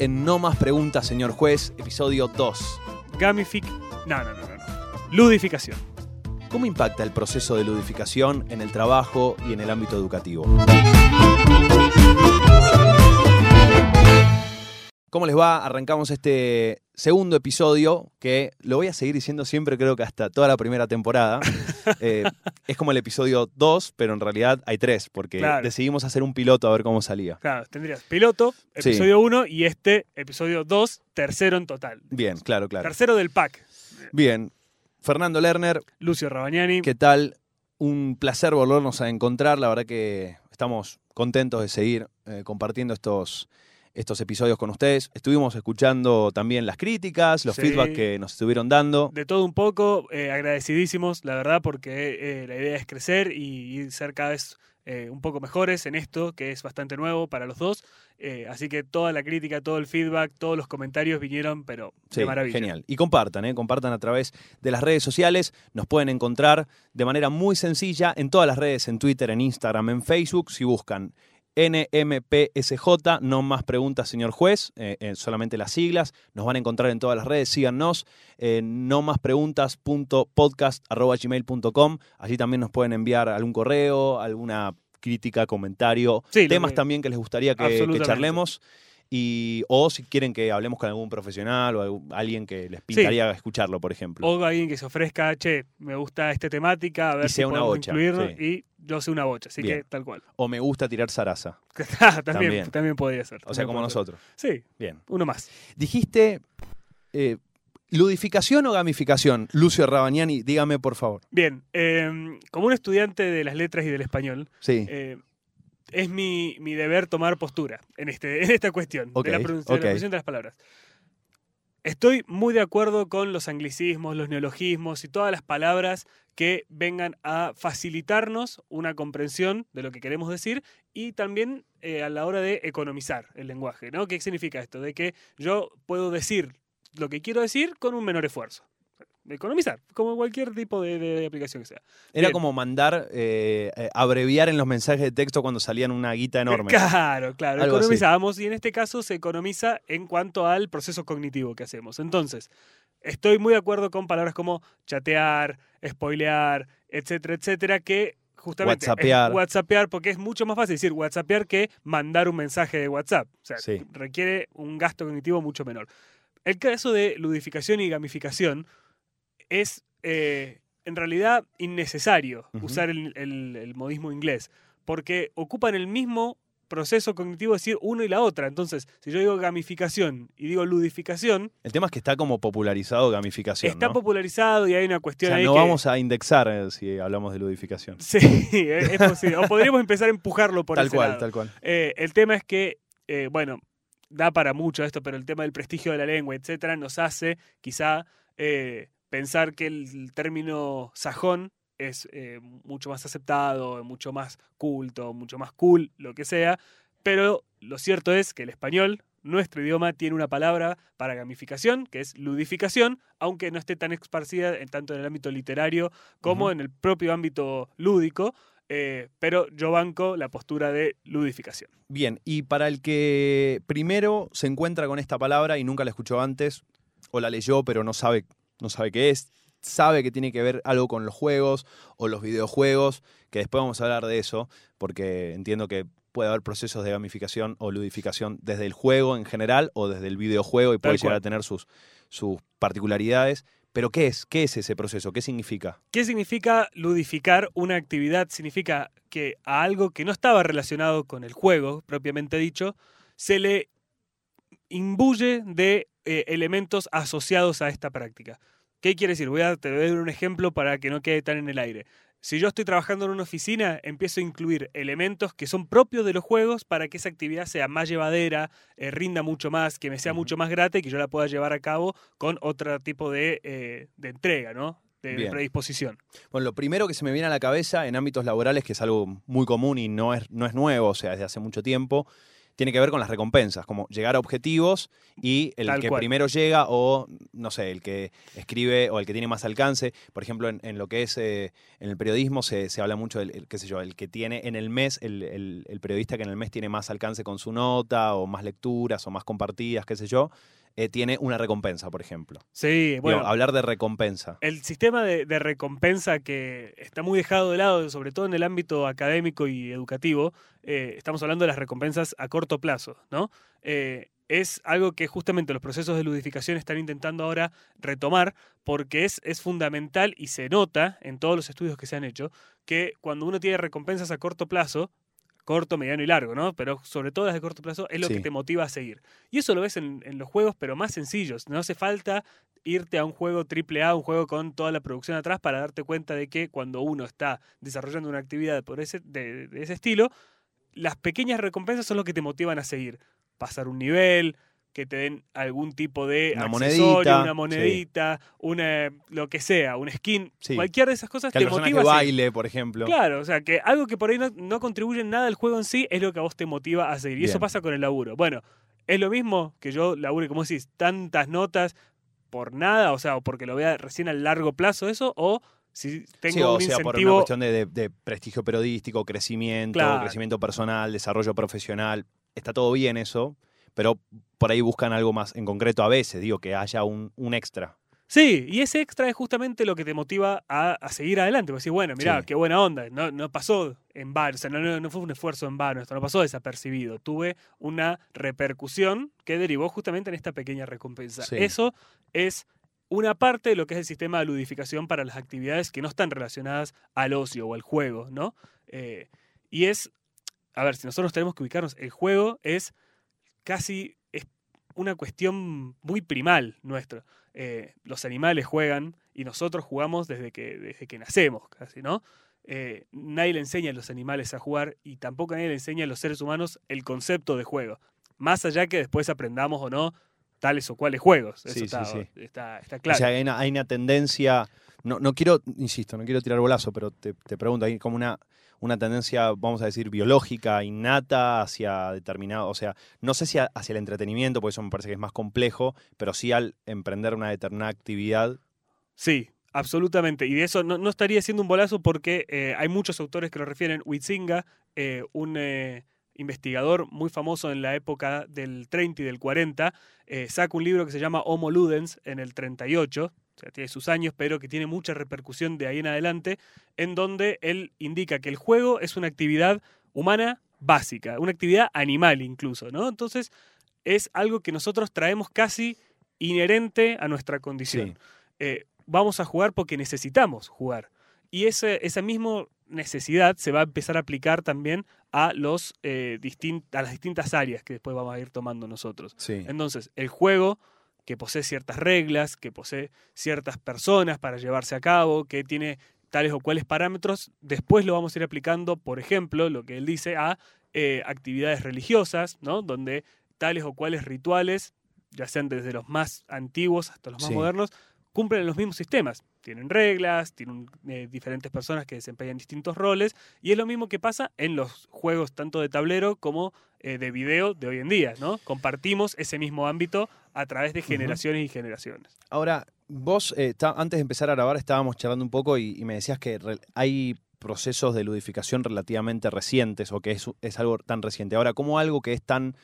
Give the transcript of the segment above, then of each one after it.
en No Más Preguntas, señor juez, episodio 2. Gamific. No, no, no, no. Ludificación. ¿Cómo impacta el proceso de ludificación en el trabajo y en el ámbito educativo? ¿Cómo les va? Arrancamos este segundo episodio que lo voy a seguir diciendo siempre, creo que hasta toda la primera temporada. Eh, es como el episodio 2, pero en realidad hay tres, porque Claro. decidimos hacer un piloto a ver cómo salía. Claro, tendrías piloto, episodio 1 y este, episodio 2, tercero en total. Bien, claro, claro. Tercero del pack. Bien. Fernando Lerner, Lucio Rabagnani. ¿qué tal? Un placer volvernos a encontrar. La verdad que estamos contentos de seguir eh, compartiendo estos, estos episodios con ustedes. Estuvimos escuchando también las críticas, los Sí. feedback que nos estuvieron dando. De todo un poco, eh, agradecidísimos, la verdad, porque eh, la idea es crecer y, y ser cada vez eh, un poco mejores en esto, que es bastante nuevo para los dos. Eh, así que toda la crítica, todo el feedback, todos los comentarios vinieron, pero Sí, de maravilla. genial. Y compartan, ¿eh? compartan a través de las redes sociales. Nos pueden encontrar de manera muy sencilla en todas las redes, en Twitter, en Instagram, en Facebook. Si buscan NMPSJ, no más preguntas, señor juez, eh, eh, solamente las siglas. Nos van a encontrar en todas las redes. Síganos en no más preguntas.podcast.gmail.com. Allí también nos pueden enviar algún correo, alguna crítica, comentario, Sí, temas que- también que les gustaría que- que charlemos. Y, o si quieren que hablemos con algún profesional o algún- alguien que les pintaría escucharlo, por ejemplo. O alguien que se ofrezca, che, me gusta esta temática, a ver Y si podemos bocha, incluirlo. sí. Y yo sé una bocha, así Bien. que tal cual. O me gusta tirar zaraza. también, También. también. podría ser. O sea, como ser. nosotros. Sí, Bien. uno más. Dijiste eh, ludificación o gamificación. Lucio Rabagnani, dígame por favor. Bien, eh, como un estudiante de las letras y del español, Sí. eh, es mi, mi deber tomar postura en, este, en esta cuestión de, la pronunciación de las palabras. Estoy muy de acuerdo con los anglicismos, los neologismos y todas las palabras que vengan a facilitarnos una comprensión de lo que queremos decir y también eh, a la hora de economizar el lenguaje. ¿no? ¿Qué significa esto? De que yo puedo decir lo que quiero decir con un menor esfuerzo. Economizar, como cualquier tipo de, de aplicación que sea. Era bien. como mandar, eh, eh, abreviar en los mensajes de texto cuando salían una guita enorme. Claro, claro. Algo así. Economizamos y en este caso se economiza en cuanto al proceso cognitivo que hacemos. Entonces, estoy muy de acuerdo con palabras como chatear, spoilear, etcétera, etcétera, que justamente Whatsappear. whatsappear porque es mucho más fácil decir whatsappear que mandar un mensaje de WhatsApp. O sea, Sí. requiere un gasto cognitivo mucho menor. El caso de ludificación y gamificación es eh, en realidad innecesario usar el, el- el modismo inglés, porque ocupan el mismo proceso cognitivo de decir uno y la otra. Entonces, si yo digo gamificación y digo ludificación, El tema es que está como popularizado gamificación. está ¿no? popularizado y hay una O cuestión sea, ahí no que- vamos a indexar eh, si hablamos de ludificación. Sí, es, es posible. O podríamos empezar a empujarlo por Tal ese cual, lado. tal cual. Eh, el tema es que, eh, bueno, da para mucho esto, pero el tema del prestigio de la lengua, etcétera, nos hace quizá eh, pensar que el término sajón es eh, mucho más aceptado, mucho más culto, mucho más cool, lo que sea. Pero lo cierto es que el español, nuestro idioma, tiene una palabra para gamificación, que es ludificación, aunque no esté tan esparcida en, tanto en el ámbito literario como en el propio ámbito lúdico. eh, pero yo banco la postura de ludificación. Bien, y para el que primero se encuentra con esta palabra y nunca la escuchó antes, o la leyó pero no sabe, no sabe qué es, sabe que tiene que ver algo con los juegos o los videojuegos, que después vamos a hablar de eso, porque entiendo que puede haber procesos de gamificación o ludificación desde el juego en general o desde el videojuego y puede llegar a tener sus, sus particularidades. Pero ¿qué es? ¿Qué es ese proceso? ¿Qué significa? ¿Qué significa ludificar una actividad? Significa que a algo que no estaba relacionado con el juego, propiamente dicho, se le imbuye de eh, elementos asociados a esta práctica. ¿Qué quiere decir? Voy a te voy a dar un ejemplo para que no quede tan en el aire. Si yo estoy trabajando en una oficina, empiezo a incluir elementos que son propios de los juegos para que esa actividad sea más llevadera, eh, rinda mucho más, que me sea mucho más grata y que yo la pueda llevar a cabo con otro tipo de, eh, de entrega, ¿no? De, predisposición. Bueno, lo primero que se me viene a la cabeza en ámbitos laborales, que es algo muy común y no es, no es nuevo, o sea, desde hace mucho tiempo, tiene que ver con las recompensas, como llegar a objetivos y el Tal que cual. primero llega o, no sé, el que escribe o el que tiene más alcance. Por ejemplo, en, en lo que es eh, en el periodismo se, se habla mucho del, el, qué sé yo, el que tiene en el mes, el, el- el periodista que en el mes tiene más alcance con su nota o más lecturas o más compartidas, qué sé yo, eh, tiene una recompensa, por ejemplo. Sí, Digo, bueno. hablar de recompensa. El sistema de, de recompensa que está muy dejado de lado, sobre todo en el ámbito académico y educativo, eh, estamos hablando de las recompensas a corto plazo, ¿no? Eh, es algo que justamente los procesos de ludificación están intentando ahora retomar porque es, es fundamental y se nota en todos los estudios que se han hecho que cuando uno tiene recompensas a corto plazo, corto, mediano y largo, ¿no? Pero sobre todo las de corto plazo es lo Sí. que te motiva a seguir. Y eso lo ves en, en los juegos, pero más sencillos. No hace falta irte a un juego AAA, un juego con toda la producción atrás, para darte cuenta de que cuando uno está desarrollando una actividad por ese, de, de ese estilo, las pequeñas recompensas son lo que te motivan a seguir. Pasar un nivel, que te den algún tipo de Una accesorio, monedita, una monedita, una lo que sea, un skin, Sí. cualquier de esas cosas Que te motiva seguir. baile, por ejemplo. Claro, o sea, que algo que por ahí no, no contribuye en nada al juego en sí es lo que a vos te motiva a seguir. Y eso pasa con el laburo. Bueno, es lo mismo que yo labure, como decís, tantas notas por nada, o sea, o porque lo vea recién a largo plazo eso, o si tengo Sí, o un sea, por una incentivo... cuestión de, de- de prestigio periodístico, crecimiento, Claro. crecimiento personal, desarrollo profesional. Está todo bien eso, pero por ahí buscan algo más en concreto a veces, digo, que haya un, un extra. Sí, y ese extra es justamente lo que te motiva a, a seguir adelante. Porque decís, bueno, mirá, Sí. qué buena onda. No, no pasó en vano, o sea, no, no- no fue un esfuerzo en vano, esto no pasó desapercibido. Tuve una repercusión que derivó justamente en esta pequeña recompensa. Sí. Eso es una parte de lo que es el sistema de ludificación para las actividades que no están relacionadas al ocio o al juego, ¿no? Eh, y es, a ver, si nosotros tenemos que ubicarnos, el juego es casi es una cuestión muy primal nuestra. Eh, los animales juegan y nosotros jugamos desde que, desde que nacemos, casi, ¿no? Eh, nadie le enseña a los animales a jugar y tampoco nadie le enseña a los seres humanos el concepto de juego. Más allá que después aprendamos o no tales o cuales juegos. Eso Sí, sí, está, sí. está- está claro. O sea, hay una, hay una tendencia, no, no quiero, insisto, no quiero tirar bolazo, pero te, te pregunto, hay como una, una tendencia, vamos a decir, biológica, innata hacia determinado, o sea, no sé si a- hacia el entretenimiento, porque eso me parece que es más complejo, pero sí al emprender una determinada actividad. Sí, absolutamente. Y de eso no, no estaría siendo un bolazo porque eh, hay muchos autores que lo refieren. Huizinga, eh, un eh, investigador muy famoso en la época del 30 y del 40, eh, saca un libro que se llama Homo Ludens en el 38, o sea, tiene sus años, pero que tiene mucha repercusión de ahí en adelante, en donde él indica que el juego es una actividad humana básica, una actividad animal incluso, ¿no? Entonces, es algo que nosotros traemos casi inherente a nuestra condición Sí. eh, vamos a jugar porque necesitamos jugar. Y ese, esa misma necesidad se va a empezar a aplicar también a, los, eh, a las distintas áreas que después vamos a ir tomando nosotros. Sí. Entonces, el juego que posee ciertas reglas, que posee ciertas personas para llevarse a cabo, que tiene tales o cuales parámetros, después lo vamos a ir aplicando, por ejemplo, lo que él dice, a eh, actividades religiosas, ¿no? Donde tales o cuales rituales, ya sean desde los más antiguos hasta los más Sí. modernos, cumplen los mismos sistemas. Tienen reglas, tienen eh, diferentes personas que desempeñan distintos roles, y es lo mismo que pasa en los juegos tanto de tablero como eh, de video de hoy en día, ¿no? Compartimos ese mismo ámbito a través de generaciones y generaciones. Ahora, vos, eh, antes de empezar a grabar, estábamos charlando un poco y, y me decías que hay procesos de ludificación relativamente recientes o que es, es algo tan reciente. Ahora, ¿cómo algo que es tan,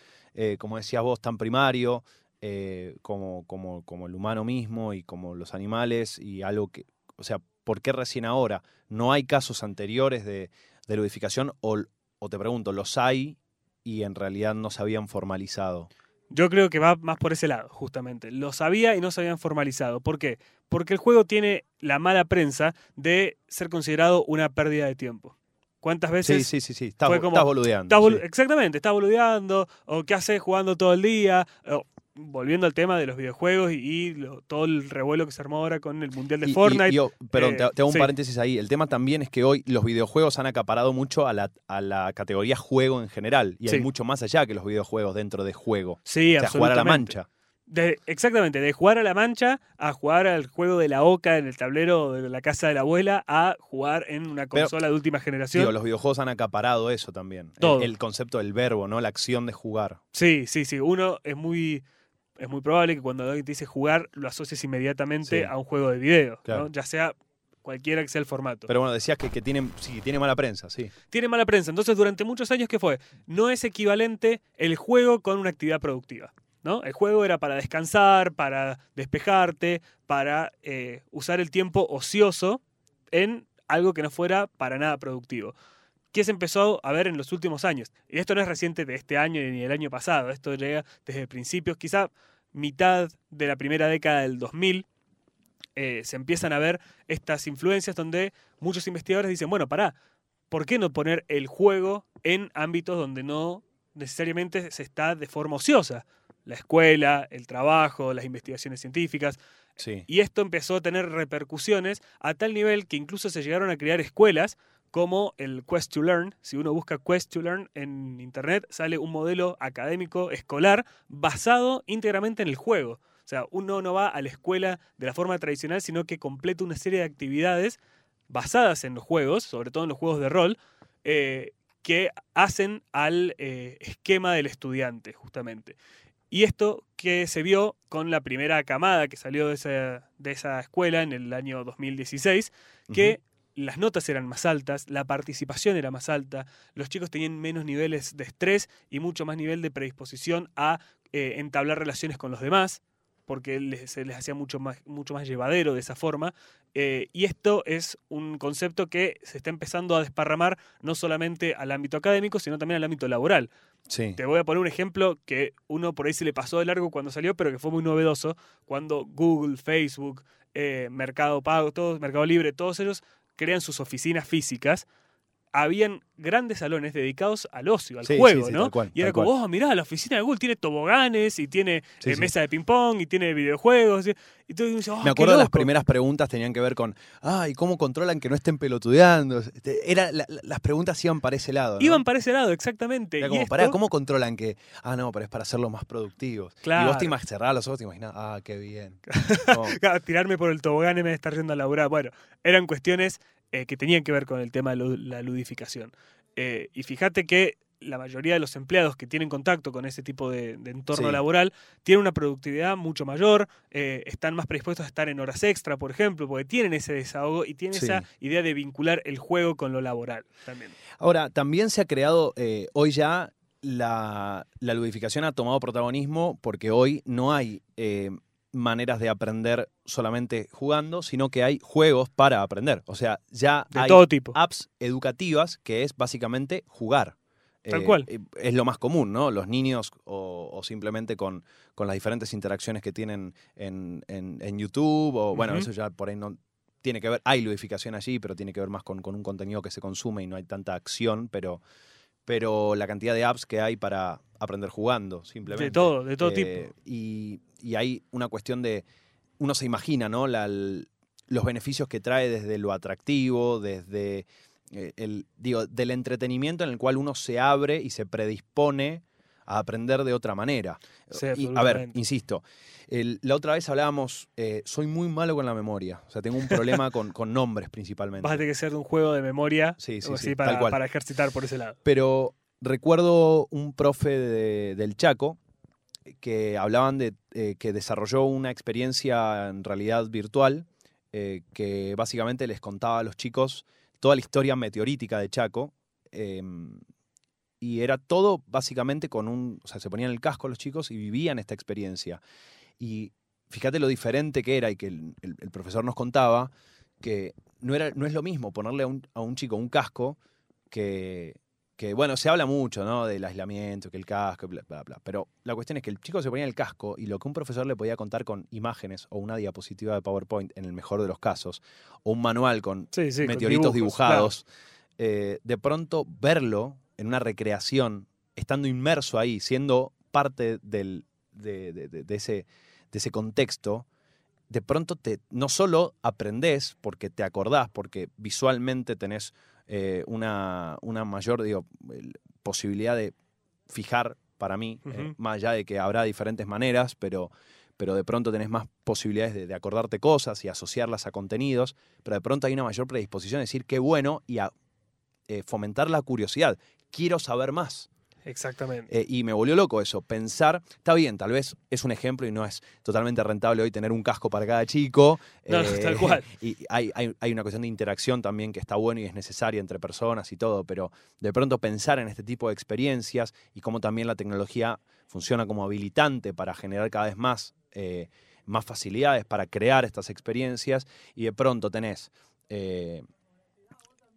como decías vos, tan primario eh, como, como, como el humano mismo y como los animales y algo que, o sea, ¿por qué recién ahora? ¿No hay casos anteriores de, de ludificación o, o te pregunto, los hay y en realidad no se habían formalizado? Yo creo que va más por ese lado, justamente. Lo sabía y no se habían formalizado. ¿Por qué? Porque el juego tiene la mala prensa de ser considerado una pérdida de tiempo. ¿Cuántas Sí, veces sí, sí, sí. Estás, fue como- estás boludeando. Sí. Exactamente, estás boludeando, o qué haces jugando todo el día, o volviendo al tema de los videojuegos y, y lo- todo el revuelo que se armó ahora con el Mundial de Y- Fortnite. y yo- perdón, eh, te, te hago un sí. paréntesis ahí. El tema también es que hoy los videojuegos han acaparado mucho a la, a la categoría juego en general. Y hay mucho más allá que los videojuegos dentro de juego. sí, o sea, jugar a la mancha. De- exactamente, de jugar a la mancha a jugar al juego de la oca en el tablero de la casa de la abuela a jugar en una Pero, consola de última generación. Digo, los videojuegos han acaparado eso también. El- Todo. El, concepto del verbo, ¿no? La acción de jugar. Sí, sí, sí. Uno es muy, es muy probable que cuando alguien te dice jugar lo asocies inmediatamente Sí. a un juego de video, Claro. ¿no? ya sea cualquiera que sea el formato. Pero bueno, decías que, que tiene, sí, tiene mala prensa, sí. Tiene mala prensa. Entonces, durante muchos años, ¿qué fue? No es equivalente el juego con una actividad productiva. ¿no? El juego era para descansar, para despejarte, para eh, usar el tiempo ocioso en algo que no fuera para nada productivo. ¿Qué se empezó a ver en los últimos años? Y esto no es reciente de este año ni del año pasado, esto llega desde principios, quizá mitad de la primera década del 2000, eh, se empiezan a ver estas influencias donde muchos investigadores dicen, bueno, pará, ¿por qué no poner el juego en ámbitos donde no necesariamente se está de forma ociosa? La escuela, el trabajo, las investigaciones científicas. Sí. Y esto empezó a tener repercusiones a tal nivel que incluso se llegaron a crear escuelas como el Quest to Learn. Si uno busca Quest to Learn en internet, sale un modelo académico escolar basado íntegramente en el juego. O sea, uno no va a la escuela de la forma tradicional, sino que completa una serie de actividades basadas en los juegos, sobre todo en los juegos de rol, eh, que hacen al eh, esquema del estudiante, justamente. Y esto que se vio con la primera camada que salió de esa, de esa escuela en el año 2016, que las notas eran más altas, la participación era más alta, los chicos tenían menos niveles de estrés y mucho más nivel de predisposición a eh, entablar relaciones con los demás, porque les- se les hacía mucho más, mucho más llevadero de esa forma. Eh, y esto es un concepto que se está empezando a desparramar no solamente al ámbito académico, sino también al ámbito laboral. Sí. Te voy a poner un ejemplo que uno por ahí se le pasó de largo cuando salió, pero que fue muy novedoso. Cuando Google, Facebook, eh, Mercado Pago, todos, Mercado Libre, todos ellos crean sus oficinas físicas. Habían grandes salones dedicados al ocio, al Sí, juego, sí, ¿no? cual, y era como, oh, mirá, la oficina de Google tiene toboganes y tiene eh, mesa de ping-pong y tiene videojuegos. Y, y todo dice, "Oh, Me acuerdo de las loco". primeras preguntas tenían que ver con, ay, ¿cómo controlan que no estén pelotudeando? Este, Era, la- la- las preguntas iban para ese lado. ¿no? Iban para ese lado, exactamente. Era Y como, esto- pará, ¿cómo controlan que, ah, no, pero es para hacerlos más productivos? Y Claro. vos te imaginas, cerrabas los ojos, te imaginas, ah, qué bien. Tirarme por el tobogán vez de estar yendo a laburar. Bueno, eran cuestiones eh, que tenían que ver con el tema de la ludificación. Eh, y fíjate que la mayoría de los empleados que tienen contacto con ese tipo de, de entorno Sí. laboral tienen una productividad mucho mayor, eh, están más predispuestos a estar en horas extra, por ejemplo, porque tienen ese desahogo y tienen Sí. esa idea de vincular el juego con lo laboral también. Ahora, también se ha creado, eh, hoy ya la, la ludificación ha tomado protagonismo porque hoy no hay eh, maneras de aprender solamente jugando, sino que hay juegos para aprender. O sea, ya De hay todo tipo. apps educativas que es básicamente jugar. Tal Eh, cual. eh, Es lo más común, ¿no? Los niños o, o simplemente con, con las diferentes interacciones que tienen en, en- en YouTube, o bueno, eso ya por ahí no tiene que ver, hay ludificación allí, pero tiene que ver más con, con un contenido que se consume y no hay tanta acción, pero, pero la cantidad de apps que hay para aprender jugando, simplemente. De todo, de todo Eh, tipo. Y, y hay una cuestión de, uno se imagina, ¿no? La- el- los beneficios que trae desde lo atractivo, desde eh, el, digo, del entretenimiento en el cual uno se abre y se predispone a aprender de otra manera. Sí, Y, a ver, insisto, el- la otra vez hablábamos, eh, soy muy malo con la memoria, o sea, tengo un problema con, con nombres principalmente. Vas a tener que ser de un juego de memoria Sí, sí, así, para, ejercitar por ese lado. Pero recuerdo un profe de- del Chaco que hablaban de eh, que desarrolló una experiencia en realidad virtual eh, que básicamente les contaba a los chicos toda la historia meteorítica de Chaco. em, y era todo básicamente con un. O sea, se ponían el casco los chicos y vivían esta experiencia. Y fíjate lo diferente que era y que el, el- el profesor nos contaba que no, era, no es lo mismo ponerle a un, a un chico un casco que, que, bueno, se habla mucho, ¿no? Del aislamiento, que el casco, bla, bla, bla. Pero la cuestión es que el chico se ponía el casco y lo que un profesor le podía contar con imágenes o una diapositiva de PowerPoint, en el mejor de los casos, o un manual con Sí, sí, con meteoritos dibujos, dibujados, eh, de pronto verlo en una recreación, estando inmerso ahí, siendo parte del, de, de- de- de ese, de ese contexto, de pronto te, no solo aprendés porque te acordás, porque visualmente tenés eh, una, una mayor digo, posibilidad de fijar para mí, eh, más allá de que habrá diferentes maneras, pero, pero de pronto tenés más posibilidades de, de acordarte cosas y asociarlas a contenidos, pero de pronto hay una mayor predisposición a decir qué bueno y a eh, fomentar la curiosidad. Quiero saber más. Exactamente. Eh, y me volvió loco eso, pensar, está bien, tal vez es un ejemplo y no es totalmente rentable hoy tener un casco para cada chico. eh, No, no, tal cual. Y hay, hay- hay una cuestión de interacción también que está bueno y es necesaria entre personas y todo, pero de pronto pensar en este tipo de experiencias y cómo también la tecnología funciona como habilitante para generar cada vez más, eh, más facilidades para crear estas experiencias y de pronto tenés...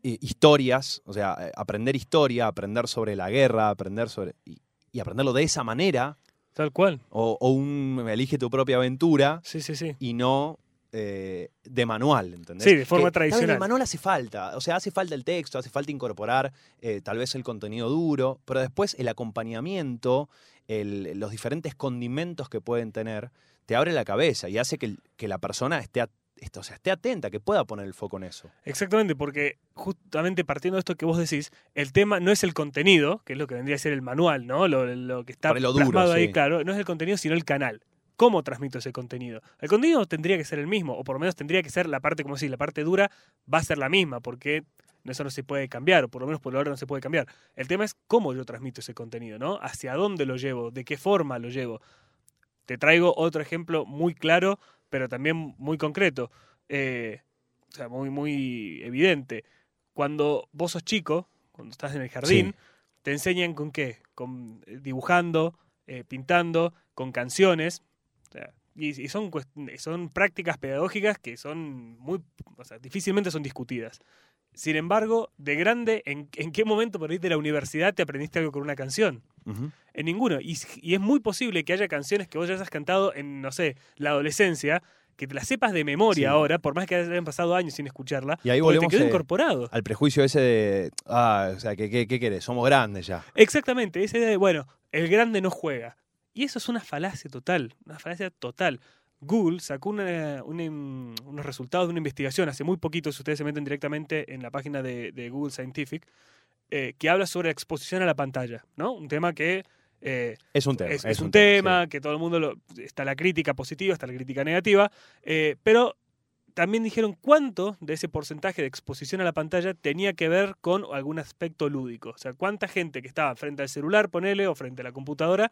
eh, hi- historias, o sea, eh, aprender historia, aprender sobre la guerra, aprender sobre. y, y aprenderlo de esa manera, Tal cual. o, o un elige tu propia aventura Sí, sí, sí. y no eh, de manual, ¿entendés? Sí, de forma Que, tal tradicional. El manual hace falta, o sea, hace falta el texto, hace falta incorporar eh, tal vez el contenido duro, pero después el acompañamiento, el- los diferentes condimentos que pueden tener, te abre la cabeza y hace que, que la persona esté, esto, o sea, esté atenta, que pueda poner el foco en eso. Exactamente, porque justamente partiendo de esto que vos decís, el tema no es el contenido, que es lo que vendría a ser el manual, ¿no? Lo, lo que está lo duro, plasmado ahí, sí. claro, no es el contenido, sino el canal. ¿Cómo transmito ese contenido? El contenido tendría que ser el mismo, o por lo menos tendría que ser la parte, como si la parte dura va a ser la misma, porque eso no se puede cambiar, o por lo menos por ahora no se puede cambiar. El tema es cómo yo transmito ese contenido, ¿no? Hacia dónde lo llevo, de qué forma lo llevo. Te traigo otro ejemplo muy claro, pero también muy concreto. Eh, o sea, muy, muy evidente. Cuando vos sos chico, cuando estás en el jardín, Sí. te enseñan con qué? Con eh, dibujando, eh, pintando, con canciones. O sea, y, y son, son prácticas pedagógicas que son muy, o sea, difícilmente son discutidas. Sin embargo, de grande, ¿en, en qué momento por ahí de la universidad te aprendiste algo con una canción? En ninguno. Y, y es muy posible que haya canciones que vos ya hayas cantado en, no sé, la adolescencia, que te las sepas de memoria Sí. ahora, por más que hayan pasado años sin escucharla, Y ahí porque te volvemos quedó eh, incorporado. al prejuicio ese de, ah, o sea, ¿qué, qué, qué querés? Somos grandes ya. Exactamente, esa idea de, bueno, el grande no juega. Y eso es una falacia total, una falacia total. Google sacó una- una in- unos resultados de una investigación hace muy poquito, si ustedes se meten directamente en la página de, de Google Scientific, eh, que habla sobre la exposición a la pantalla, ¿no? Un tema que eh, Es un tema. es, es un tema, que todo el mundo lo, está la crítica positiva, está la crítica negativa, eh, pero también dijeron cuánto de ese porcentaje de exposición a la pantalla tenía que ver con algún aspecto lúdico. O sea, cuánta gente que estaba frente al celular, ponele, o frente a la computadora,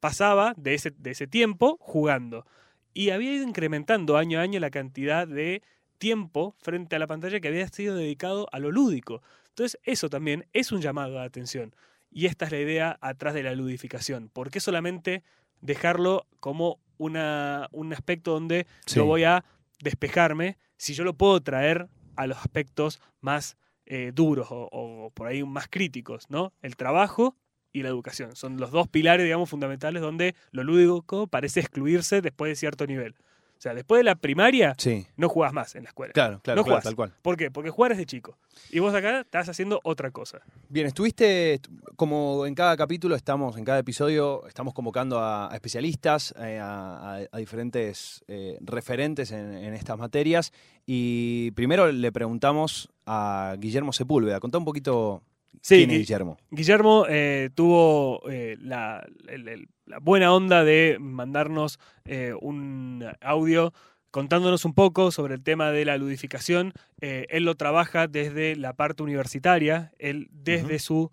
pasaba de ese, de ese tiempo jugando. Y había ido incrementando año a año la cantidad de tiempo frente a la pantalla que había sido dedicado a lo lúdico. Entonces, eso también es un llamado de atención. Y esta es la idea atrás de la ludificación. ¿Por qué solamente dejarlo como una, un aspecto donde Sí. yo voy a despejarme si yo lo puedo traer a los aspectos más eh, duros o, o por ahí más críticos, ¿no? El trabajo y la educación. Son los dos pilares, digamos, fundamentales donde lo lúdico parece excluirse después de cierto nivel. O sea, después de la primaria, Sí, no jugás más en la escuela. claro, claro, No claro, tal cual. ¿Por qué? Porque jugar es de chico. Y vos acá estás haciendo otra cosa. Bien, estuviste, como en cada capítulo estamos, en cada episodio, estamos convocando a, a especialistas, eh, a diferentes eh, referentes en, en estas materias. Y primero le preguntamos a Guillermo Sepúlveda. Contá un poquito Sí, quién es Gui- Guillermo. Guillermo eh, tuvo eh, la, el- el- la buena onda de mandarnos eh, un audio contándonos un poco sobre el tema de la ludificación. Él lo trabaja desde la parte universitaria, él desde su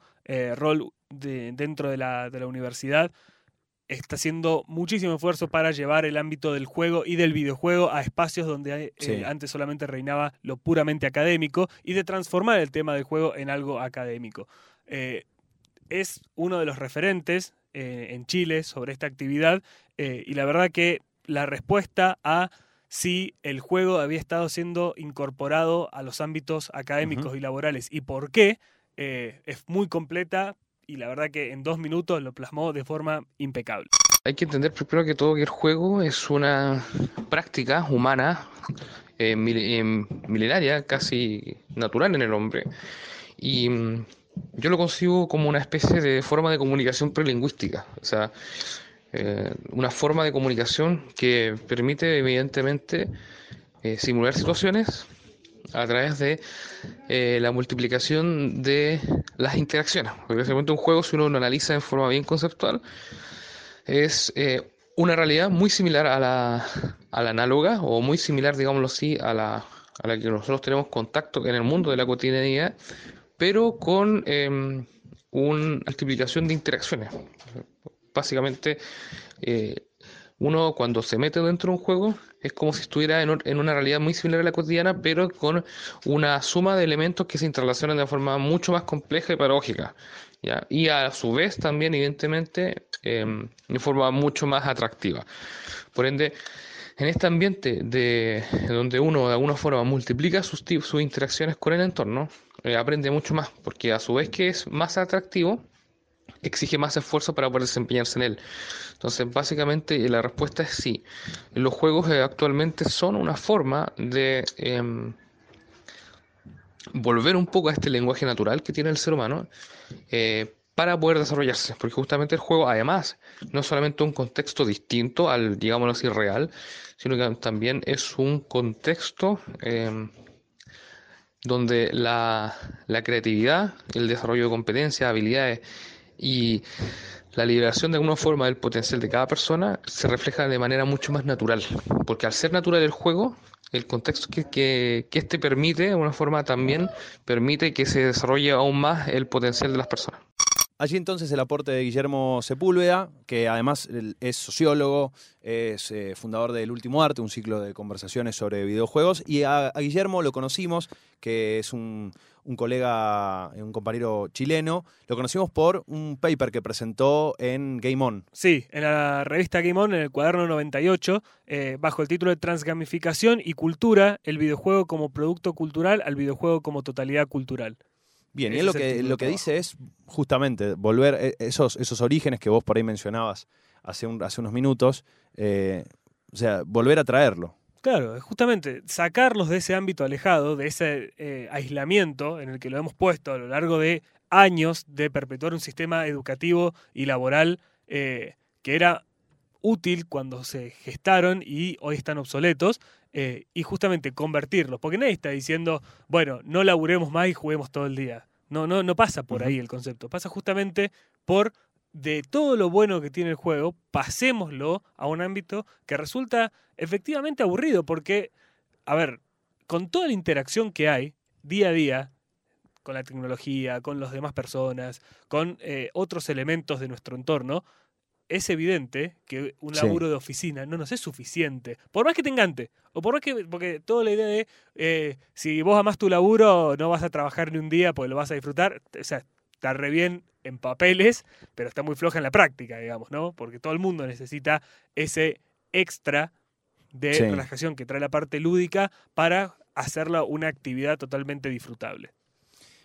rol de- dentro de la, de la universidad está haciendo muchísimo esfuerzo para llevar el ámbito del juego y del videojuego a espacios donde eh, antes solamente reinaba lo puramente académico y de transformar el tema del juego en algo académico. Eh, es uno de los referentes eh, en Chile sobre esta actividad y la verdad que la respuesta a si el juego había estado siendo incorporado a los ámbitos académicos y laborales y por qué es muy completa y la verdad que en dos minutos lo plasmó de forma impecable. Hay que entender primero que todo que el juego es una práctica humana eh, mil- eh, milenaria, casi natural en el hombre. Y mm, yo lo concibo como una especie de forma de comunicación prelingüística, o sea, eh, una forma de comunicación que permite evidentemente eh, simular situaciones a través de eh, la multiplicación de las interacciones. Porque básicamente un juego, si uno lo analiza en forma bien conceptual, es eh, una realidad muy similar a la, a la análoga o muy similar, digámoslo así, a la, a la que nosotros tenemos contacto en el mundo de la cotidianidad, pero con em, una multiplicación de interacciones. Básicamente, eh, uno cuando se mete dentro de un juego es como si estuviera en, una realidad muy similar a la cotidiana, pero con una suma de elementos que se interrelacionan de forma mucho más compleja y paradójica. Y a su vez también, evidentemente, em, de forma mucho más atractiva. Por ende, en este ambiente de donde uno de alguna forma multiplica sus, sus interacciones con el entorno, eh, aprende mucho más, porque a su vez que es más atractivo, exige más esfuerzo para poder desempeñarse en él. Entonces, básicamente la respuesta es sí. Los juegos eh, actualmente son una forma de em, volver un poco a este lenguaje natural que tiene el ser humano eh, para poder desarrollarse, porque justamente el juego, además, no es solamente un contexto distinto al, digámoslo así, real, sino que también es un contexto em, donde la, la creatividad, el desarrollo de competencias, habilidades y la liberación de alguna forma del potencial de cada persona se refleja de manera mucho más natural, porque al ser natural el juego, el contexto que, que, que este permite, de alguna forma también permite que se desarrolle aún más el potencial de las personas. Allí entonces el aporte de Guillermo Sepúlveda, que además es sociólogo, es eh, fundador del Último Arte, un ciclo de conversaciones sobre videojuegos. Y a, Guillermo lo conocimos, que es un, colega, un compañero chileno, lo conocimos por un paper que presentó en Game On. Sí, en la revista Game On, en el cuaderno 98, eh, bajo el título de Transgamificación y Cultura, el videojuego como producto cultural al videojuego como totalidad cultural. Bien, y él lo que, lo que dice es justamente volver eh, esos, esos orígenes que vos por ahí mencionabas hace, un, hace unos minutos, eh, o sea, volver a traerlo. Claro, justamente sacarlos de ese ámbito alejado, de ese eh, aislamiento en el que lo hemos puesto a lo largo de años de perpetuar un sistema educativo y laboral que era útil cuando se gestaron y hoy están obsoletos, eh, y justamente convertirlos, porque nadie está diciendo, bueno, no laburemos más y juguemos todo el día. No, no, no pasa por ahí el concepto, pasa justamente por de todo lo bueno que tiene el juego, pasémoslo a un ámbito que resulta efectivamente aburrido, porque, a ver, con toda la interacción que hay día a día, con la tecnología, con las demás personas, con eh, otros elementos de nuestro entorno, es evidente que un laburo de oficina no nos es suficiente. Por más que te encante. O por más que. Porque toda la idea de. Eh, si vos amás tu laburo, no vas a trabajar ni un día porque lo vas a disfrutar. O sea, está re bien en papeles, pero está muy floja en la práctica, digamos, ¿no? Porque todo el mundo necesita ese extra de relajación que trae la parte lúdica para hacerla una actividad totalmente disfrutable.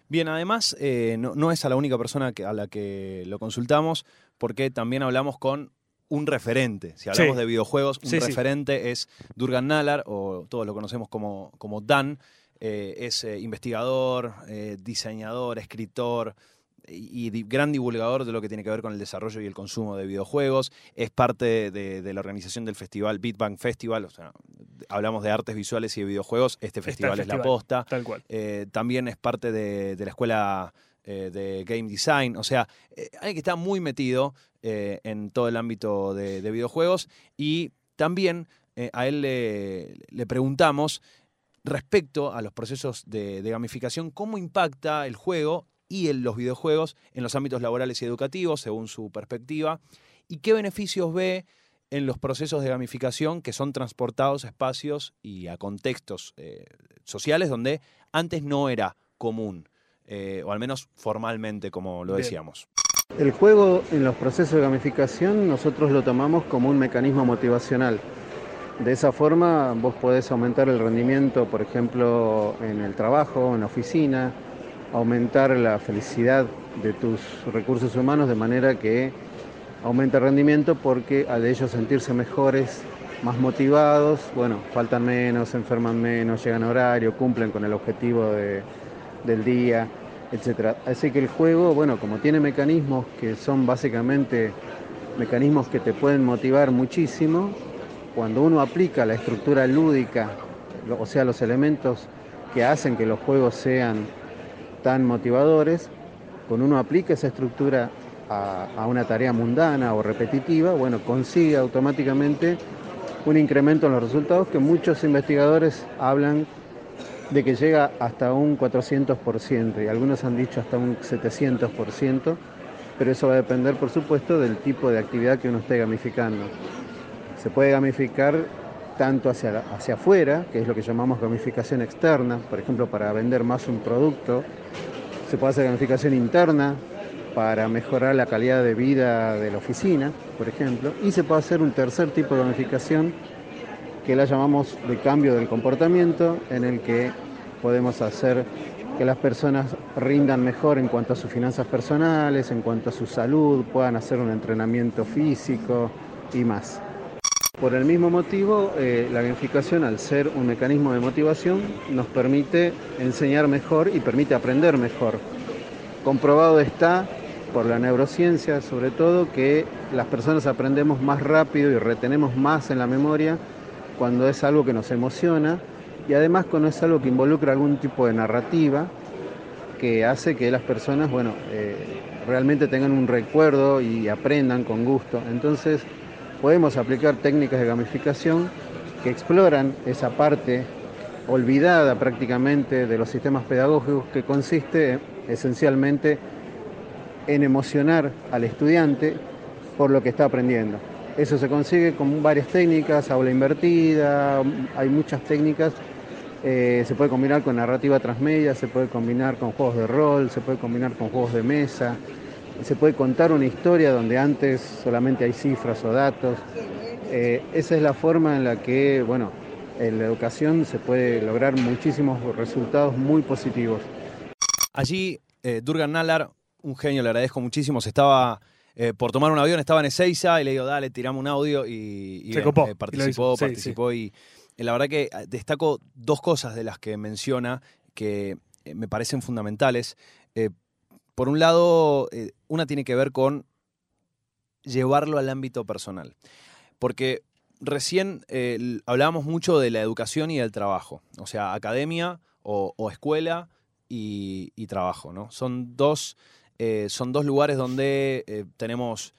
Bien, además, eh, no, es a la única persona a la que lo consultamos, porque también hablamos con un referente. Si hablamos de videojuegos, un referente es Durgan Nalar, o todos lo conocemos como, como Dan. Eh, es eh, investigador, diseñador, escritor, y, gran divulgador de lo que tiene que ver con el desarrollo y el consumo de videojuegos. Es parte de, la organización del festival Beat Festival. O sea, hablamos de artes visuales y de videojuegos. Este festival, es la posta. Tal cual. Eh, también es parte de, la escuela eh, de Game Design. O sea, eh, alguien que está muy metido en todo el ámbito de, videojuegos. Y también a él le, preguntamos respecto a los procesos de, de gamificación, cómo impacta el juego y en los videojuegos en los ámbitos laborales y educativos, según su perspectiva, y qué beneficios ve en los procesos de gamificación que son transportados a espacios y a contextos eh, sociales donde antes no era común, eh, o al menos formalmente, como lo decíamos. El juego en los procesos de gamificación nosotros lo tomamos como un mecanismo motivacional. De esa forma vos podés aumentar el rendimiento, por ejemplo, en el trabajo, en la oficina, aumentar la felicidad de tus recursos humanos de manera que aumenta el rendimiento porque al de ellos sentirse mejores, más motivados, bueno, faltan menos, enferman menos, llegan a horario, cumplen con el objetivo del día, etc. Así que el juego, bueno, como tiene mecanismos que son básicamente mecanismos que te pueden motivar muchísimo, cuando uno aplica la estructura lúdica, o sea, los elementos que hacen que los juegos sean tan motivadores, cuando uno aplica esa estructura a, a una tarea mundana o repetitiva, bueno, consigue automáticamente un incremento en los resultados que muchos investigadores hablan de que llega hasta un 400% y algunos han dicho hasta un 700%, pero eso va a depender, por supuesto, del tipo de actividad que uno esté gamificando. Se puede gamificar tanto hacia, hacia afuera, que es lo que llamamos gamificación externa, por ejemplo, para vender más un producto. Se puede hacer gamificación interna para mejorar la calidad de vida de la oficina, por ejemplo. Y se puede hacer un tercer tipo de gamificación que la llamamos de cambio del comportamiento, en el que podemos hacer que las personas rindan mejor en cuanto a sus finanzas personales, en cuanto a su salud, puedan hacer un entrenamiento físico y más. Por el mismo motivo, eh, la gamificación, al ser un mecanismo de motivación, nos permite enseñar mejor y permite aprender mejor. Comprobado está por la neurociencia, sobre todo, que las personas aprendemos más rápido y retenemos más en la memoria cuando es algo que nos emociona y además cuando es algo que involucra algún tipo de narrativa que hace que las personas, bueno, eh, realmente tengan un recuerdo y aprendan con gusto. Entonces, podemos aplicar técnicas de gamificación que exploran esa parte olvidada prácticamente de los sistemas pedagógicos que consiste esencialmente en emocionar al estudiante por lo que está aprendiendo. Eso se consigue con varias técnicas, aula invertida, hay muchas técnicas. Eh, se puede combinar con narrativa transmedia, se puede combinar con juegos de rol, se puede combinar con juegos de mesa, se puede contar una historia donde antes solamente hay cifras o datos. Eh, esa es la forma en la que, bueno, en la educación se puede lograr muchísimos resultados muy positivos. Allí, eh, Durgan Nalar, un genio, le agradezco muchísimo, se estaba eh, por tomar un avión, estaba en Ezeiza y le digo, dale, tiramos un audio y, y Se bueno, copó, eh, y participó. Sí, participó y la verdad que destaco dos cosas de las que menciona que eh, me parecen fundamentales. Eh, por un lado, eh, una tiene que ver con llevarlo al ámbito personal. Porque recién eh, hablábamos mucho de la educación y del trabajo. O sea, academia o, escuela y, trabajo, ¿no? Son dos, eh, son dos lugares donde tenemos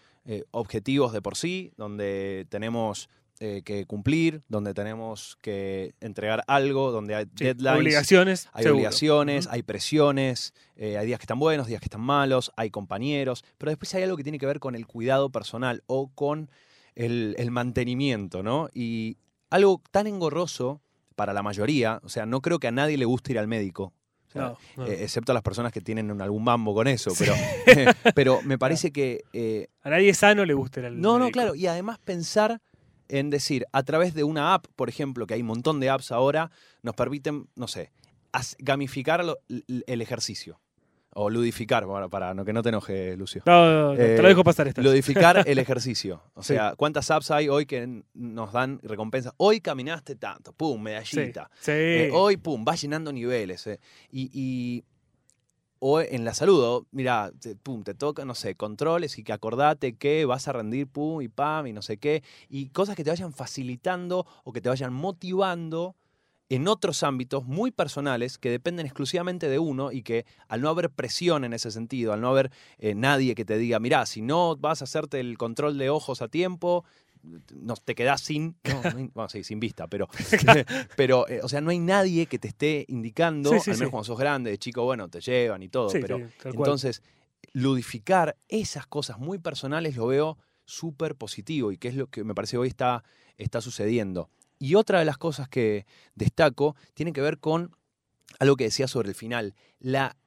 objetivos de por sí, donde tenemos eh, que cumplir, donde tenemos que entregar algo, donde hay Sí, deadlines. obligaciones. Hay seguro. obligaciones, hay presiones, eh, hay días que están buenos, días que están malos, hay compañeros, pero después hay algo que tiene que ver con el cuidado personal o con el, el mantenimiento, ¿no? Y algo tan engorroso para la mayoría, o sea, no creo que a nadie le guste ir al médico. O sea, No, no. eh, excepto a las personas que tienen algún mambo con eso, pero, pero me parece que eh, A nadie sano le gusta el no, no, médico. claro. Y además pensar en decir, a través de una app, por ejemplo, que hay un montón de apps ahora, nos permiten, no sé, gamificar lo- el ejercicio. O ludificar, para, para no que no te enoje, Lucio. No, no, no, te Eh, lo dejo pasar esta. Ludificar el ejercicio. O Sí. sea, ¿cuántas apps hay hoy que nos dan recompensas? Hoy caminaste tanto, pum, Sí, medallita. sí. Eh, hoy, pum, vas llenando niveles. eh. Y, y- o en la salud, o, mira, te, pum, te toca, no sé, controles y que acordate que vas a rendir, pum, y pam, y no sé qué. Y cosas que te vayan facilitando o que te vayan motivando en otros ámbitos muy personales que dependen exclusivamente de uno y que al no haber presión en ese sentido, al no haber eh, nadie que te diga, mirá, si no vas a hacerte el control de ojos a tiempo, no, te quedás sin, no, no hay- bueno, sí, sin vista, pero, pero eh, o sea, no hay nadie que te esté indicando, Sí, sí, al menos cuando sos grande, de chico, bueno, te llevan y todo, pero entonces, ludificar esas cosas muy personales lo veo súper positivo y que es lo que me parece hoy está, está sucediendo. Y otra de las cosas que destaco tiene que ver con algo que decía sobre el final, la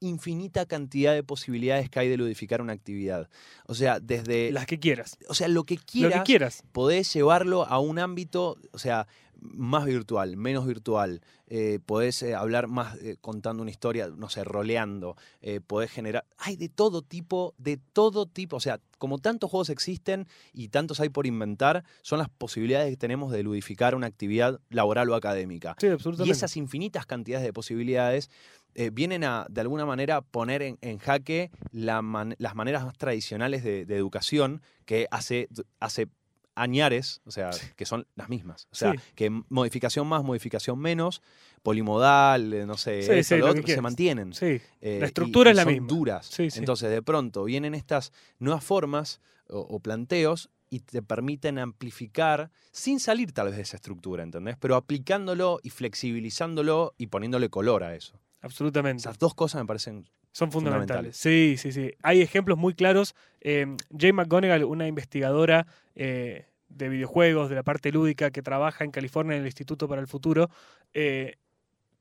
infinita cantidad de posibilidades que hay de ludificar una actividad. O sea, desde... Las que quieras. o sea, lo que Lo quieras, que quieras. podés llevarlo a un ámbito, o sea, más virtual, menos virtual. Eh, podés eh, hablar más eh, contando una historia, no sé, roleando. Eh, podés generar. Hay de todo tipo, de todo tipo. O sea, como tantos juegos existen y tantos hay por inventar, son las posibilidades que tenemos de ludificar una actividad laboral o académica. Sí, Y absolutamente. esas infinitas cantidades de posibilidades eh, vienen a, de alguna manera, poner en, en jaque la man- las maneras más tradicionales de, de educación que hace, hace añares, o sea, que son las mismas. O sea, Sí. que modificación más, modificación menos, polimodal, eh, no sé, Sí, lo otro, se mantienen. Eh, La estructura y es la son misma. duras. Entonces, de pronto, vienen estas nuevas formas o, o planteos y te permiten amplificar sin salir tal vez de esa estructura, ¿entendés? Pero aplicándolo y flexibilizándolo y poniéndole color a eso. Absolutamente. Esas dos cosas me parecen Son fundamentales. fundamentales. Sí, sí, sí. Hay ejemplos muy claros. Eh, Jane McGonigal, una investigadora eh, de videojuegos, de la parte lúdica, que trabaja en California en el Instituto para el Futuro, eh,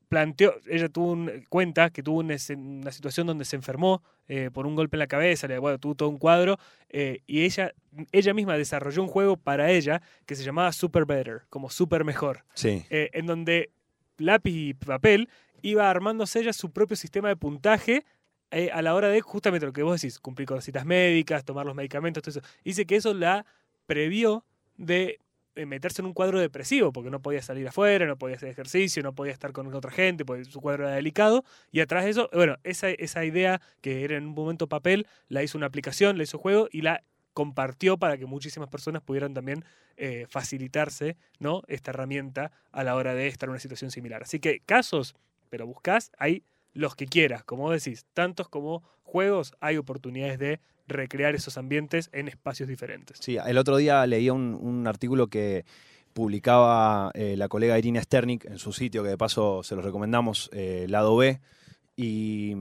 planteó, ella tuvo un, cuenta que tuvo una, situación donde se enfermó eh, por un golpe en la cabeza, le, bueno, tuvo todo un cuadro, eh, y ella, ella misma desarrolló un juego para ella que se llamaba Super Better, como super mejor Sí. en donde lápiz y papel iba armándose ella su propio sistema de puntaje eh, a la hora de justamente lo que vos decís, cumplir con las citas médicas, tomar los medicamentos, todo eso. Dice que eso la previó de eh, meterse en un cuadro depresivo, porque no podía salir afuera, no podía hacer ejercicio, no podía estar con otra gente, porque su cuadro era delicado. Y atrás de eso, bueno, esa, esa idea que era en un momento papel, la hizo una aplicación, la hizo juego y la compartió para que muchísimas personas pudieran también eh, facilitarse ¿no? esta herramienta a la hora de estar en una situación similar. Así que casos, pero buscás, hay los que quieras, como decís, tantos como juegos, hay oportunidades de recrear esos ambientes en espacios diferentes. Sí, el otro día leía un, un artículo que publicaba eh, la colega Irina Sternik en su sitio, que de paso se los recomendamos, eh, Lado B, y,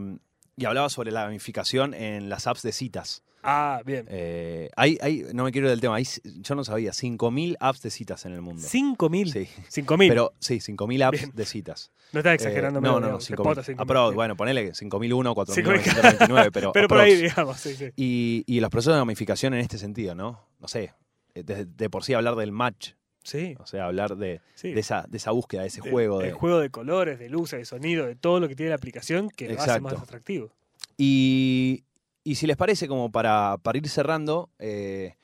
y hablaba sobre la gamificación en las apps de citas. Ah, bien. Eh, hay, hay, no me quiero ir del tema, hay, yo no sabía, 5.000 apps de citas en el mundo. 5.000. Sí, 5.000. pero sí, 5.000 apps Bien. de citas. no estás Eh, exagerando. no, medio, no, no, te 5.000. potas 5.000. Apro- Bien. bueno, ponele 5.001, 5.000. 4.929, pero, pero por ahí, digamos, sí, sí. Y, y los procesos de gamificación en este sentido, ¿no? No sé, eh, de, de por sí hablar del match, Sí, o sea, hablar de, sí. de esa, de esa búsqueda, de ese De- juego. El De... juego de colores, de luces, de sonido, de todo lo que tiene la aplicación que lo hace más Exacto. atractivo. Y, y si les parece, como para, para ir cerrando, eh,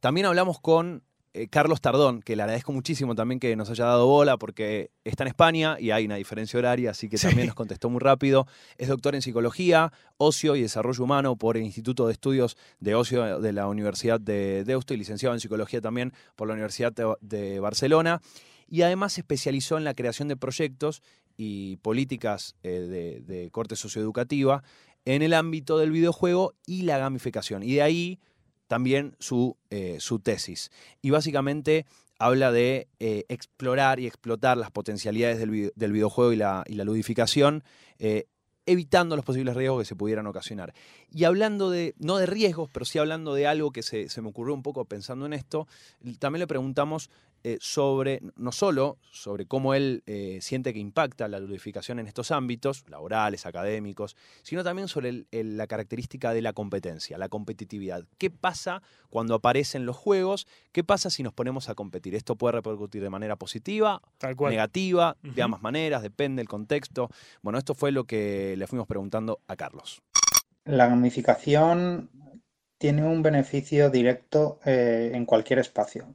también hablamos con eh, Carlos Tardón, que le agradezco muchísimo también que nos haya dado bola, porque está en España y hay una diferencia horaria, así que Sí. también nos contestó muy rápido. Es doctor en psicología, ocio y desarrollo humano por el Instituto de Estudios de Ocio de la Universidad de Deusto y licenciado en psicología también por la Universidad de, de Barcelona. Y además se especializó en la creación de proyectos y políticas eh, de, de corte socioeducativa en el ámbito del videojuego y la gamificación. Y de ahí también su, eh, su tesis. Y básicamente habla de eh, explorar y explotar las potencialidades del, vide- del videojuego y la, y la ludificación, eh, evitando los posibles riesgos que se pudieran ocasionar. Y hablando de, no de riesgos, pero sí hablando de algo que se, se me ocurrió un poco pensando en esto, también le preguntamos eh, sobre, no solo sobre cómo él eh, siente que impacta la ludificación en estos ámbitos, laborales, académicos, sino también sobre el- el- la característica de la competencia, la competitividad. ¿Qué pasa cuando aparecen los juegos? ¿Qué pasa si nos ponemos a competir? ¿Esto puede repercutir de manera positiva, Tal cual. negativa, de ambas maneras? Depende del contexto. Bueno, esto fue lo que le fuimos preguntando a Carlos. La gamificación tiene un beneficio directo eh, en cualquier espacio.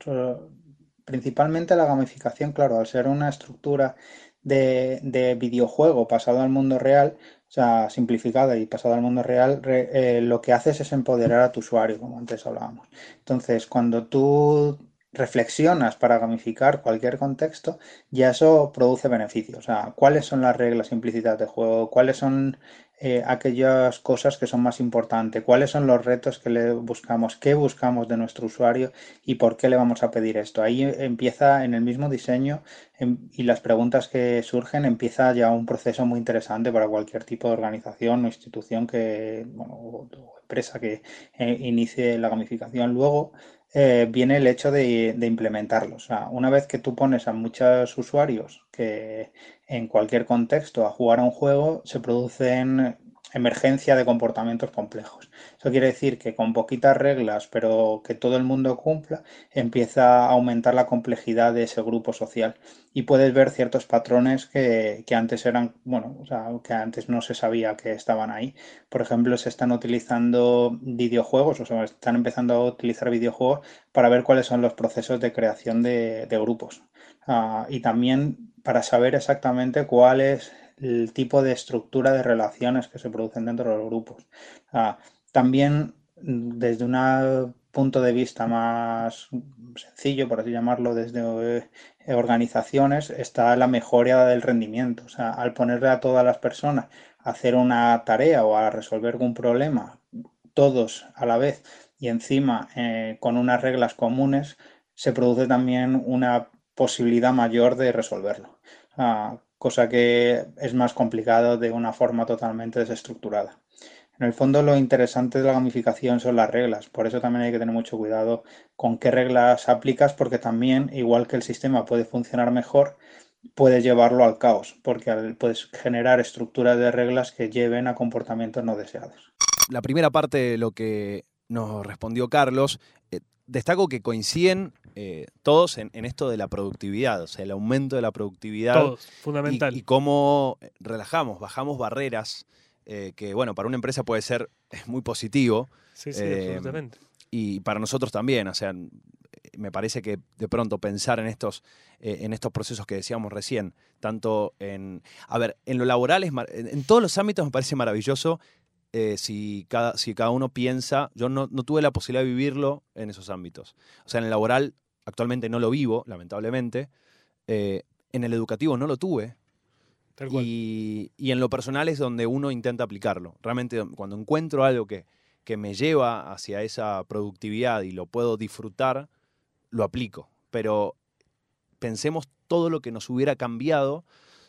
Principalmente la gamificación, claro, al ser una estructura de, de videojuego pasado al mundo real, o sea, simplificada y pasada al mundo real, re- eh, lo que haces es empoderar a tu usuario, como antes hablábamos. Entonces, cuando tú reflexionas para gamificar cualquier contexto, ya eso produce beneficios. O sea, cuáles son las reglas implícitas de juego, cuáles son eh, aquellas cosas que son más importantes, cuáles son los retos que le buscamos, qué buscamos de nuestro usuario y por qué le vamos a pedir esto. Ahí empieza en el mismo diseño em, y las preguntas que surgen, empieza ya un proceso muy interesante para cualquier tipo de organización o institución que, bueno, o, empresa que eh, inicie la gamificación. Luego eh, viene el hecho de, de implementarlo. O sea, una vez que tú pones a muchos usuarios que en cualquier contexto a jugar a un juego, se producen emergencia de comportamientos complejos. Eso quiere decir que con poquitas reglas, pero que todo el mundo cumpla, empieza a aumentar la complejidad de ese grupo social. Y puedes ver ciertos patrones que, que antes eran, bueno, o sea, que antes no se sabía que estaban ahí. Por ejemplo, se están utilizando videojuegos, o sea, están empezando a utilizar videojuegos para ver cuáles son los procesos de creación de, grupos. Ah, y también para saber exactamente cuál es el tipo de estructura de relaciones que se producen dentro de los grupos. También mm, desde una punto de vista más sencillo, por así llamarlo, desde eh, organizaciones, está la mejora del rendimiento. O sea, al ponerle a todas las personas a hacer una tarea o a resolver algún problema, todos a la vez, y encima eh, con unas reglas comunes, se produce también una posibilidad mayor de resolverlo. Cosa que es más complicado de una forma totalmente desestructurada. En el fondo lo interesante de la gamificación son las reglas, por eso también hay que tener mucho cuidado con qué reglas aplicas, porque también, igual que el sistema puede funcionar mejor, puedes llevarlo al caos, porque puedes generar estructuras de reglas que lleven a comportamientos no deseados. La primera parte de lo que nos respondió Carlos, eh, destaco que coinciden eh, todos en, esto de la productividad, o sea, el aumento de la productividad. Todos, fundamental. Y, cómo relajamos, bajamos barreras, eh, que bueno, para una empresa puede ser muy positivo. Sí, sí, absolutamente. Y para nosotros también, o sea, me parece que de pronto pensar en estos, en estos procesos que decíamos recién, tanto en, a ver, en lo laboral, es, en todos los ámbitos me parece maravilloso eh, si, cada, si cada uno piensa, yo no, tuve la posibilidad de vivirlo en esos ámbitos. O sea, en el laboral actualmente no lo vivo, lamentablemente. Eh, en el educativo no lo tuve. Y, y, en lo personal es donde uno intenta aplicarlo. Realmente cuando encuentro algo que, que me lleva hacia esa productividad y lo puedo disfrutar, lo aplico. Pero pensemos todo lo que nos hubiera cambiado